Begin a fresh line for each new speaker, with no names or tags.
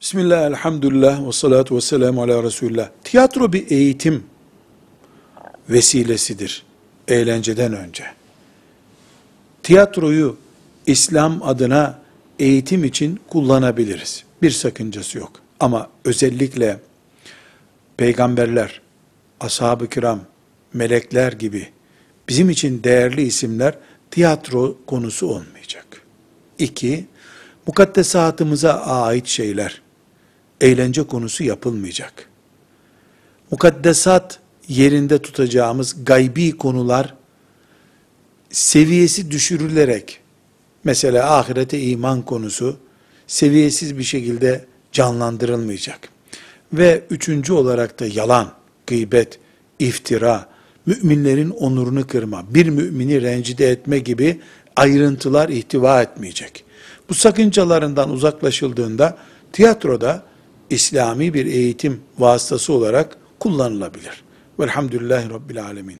Bismillah, elhamdülillah, ve salatu ve selamu ala Resulullah. Tiyatro bir eğitim vesilesidir eğlenceden önce. Tiyatroyu İslam adına eğitim için kullanabiliriz. Bir sakıncası yok. Ama özellikle peygamberler, ashab-ı kiram, melekler gibi bizim için değerli isimler tiyatro konusu olmayacak. İki, mukaddesatımıza ait şeyler, eğlence konusu yapılmayacak. Mukaddesat yerinde tutacağımız gaybi konular seviyesi düşürülerek, mesela ahirete iman konusu seviyesiz bir şekilde canlandırılmayacak. Ve üçüncü olarak da yalan, gıybet, iftira, müminlerin onurunu kırma, bir mümini rencide etme gibi ayrıntılar ihtiva etmeyecek. Bu sakıncalarından uzaklaşıldığında tiyatroda İslami bir eğitim vasıtası olarak kullanılabilir. Velhamdülillahi Rabbil Alemin.